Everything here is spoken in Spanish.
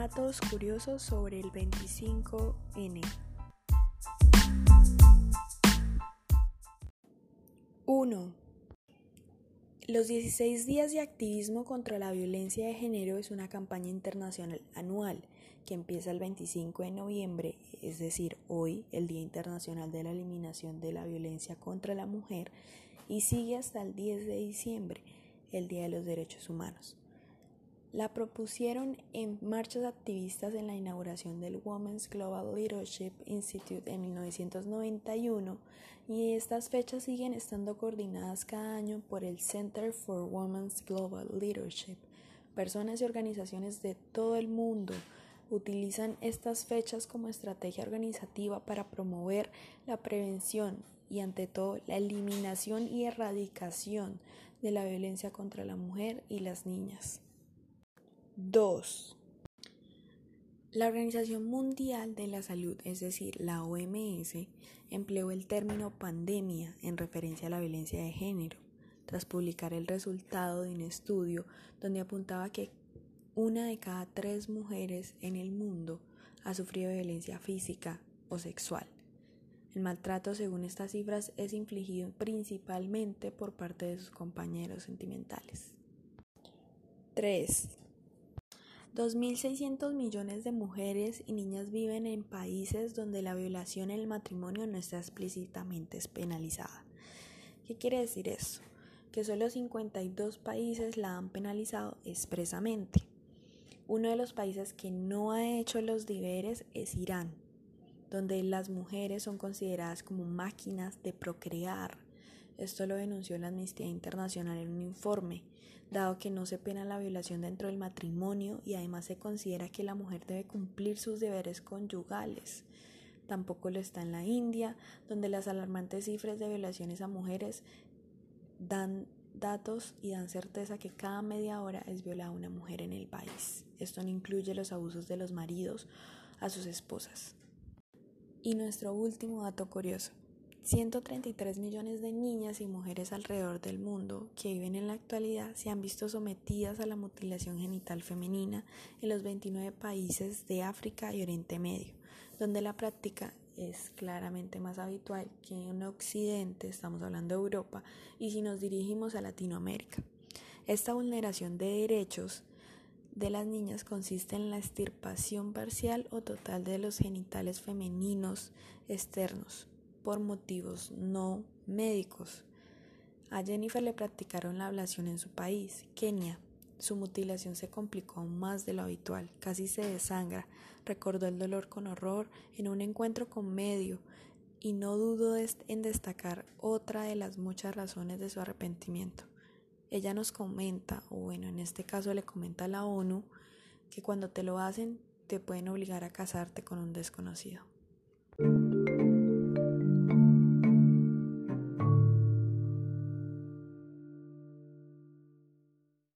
Datos curiosos sobre el 25N. 1. Los 16 días de activismo contra la violencia de género es una campaña internacional anual que empieza el 25 de noviembre, es decir, hoy, el Día Internacional de la Eliminación de la Violencia contra la Mujer, y sigue hasta el 10 de diciembre, el Día de los Derechos Humanos. La propusieron en marchas activistas en la inauguración del Women's Global Leadership Institute en 1991 y estas fechas siguen estando coordinadas cada año por el Center for Women's Global Leadership. Personas y organizaciones de todo el mundo utilizan estas fechas como estrategia organizativa para promover la prevención y ante todo la eliminación y erradicación de la violencia contra la mujer y las niñas. 2. La Organización Mundial de la Salud, es decir, la OMS, empleó el término pandemia en referencia a la violencia de género, tras publicar el resultado de un estudio donde apuntaba que una de cada tres mujeres en el mundo ha sufrido violencia física o sexual. El maltrato, según estas cifras, es infligido principalmente por parte de sus compañeros sentimentales. 3. 2.600 millones de mujeres y niñas viven en países donde la violación en el matrimonio no está explícitamente penalizada. ¿Qué quiere decir eso? Que solo 52 países la han penalizado expresamente. Uno de los países que no ha hecho los deberes es Irán, donde las mujeres son consideradas como máquinas de procrear. Esto lo denunció la Amnistía Internacional en un informe dado que no se pena la violación dentro del matrimonio y además se considera que la mujer debe cumplir sus deberes conyugales. Tampoco lo está en la India, donde las alarmantes cifras de violaciones a mujeres dan datos y dan certeza que cada media hora es violada una mujer en el país. Esto no incluye los abusos de los maridos a sus esposas. Y nuestro último dato curioso. 133 millones de niñas y mujeres alrededor del mundo que viven en la actualidad se han visto sometidas a la mutilación genital femenina en los 29 países de África y Oriente Medio, donde la práctica es claramente más habitual que en Occidente, estamos hablando de Europa, y si nos dirigimos a Latinoamérica. Esta vulneración de derechos de las niñas consiste en la extirpación parcial o total de los genitales femeninos externos por motivos no médicos. A Jennifer le practicaron la ablación en su país, Kenia. Su mutilación se complicó más de lo habitual, casi se desangra, recordó el dolor con horror en un encuentro con medio y no dudó en destacar otra de las muchas razones de su arrepentimiento. Ella nos comenta, o bueno, en este caso le comenta a la ONU, que cuando te lo hacen te pueden obligar a casarte con un desconocido.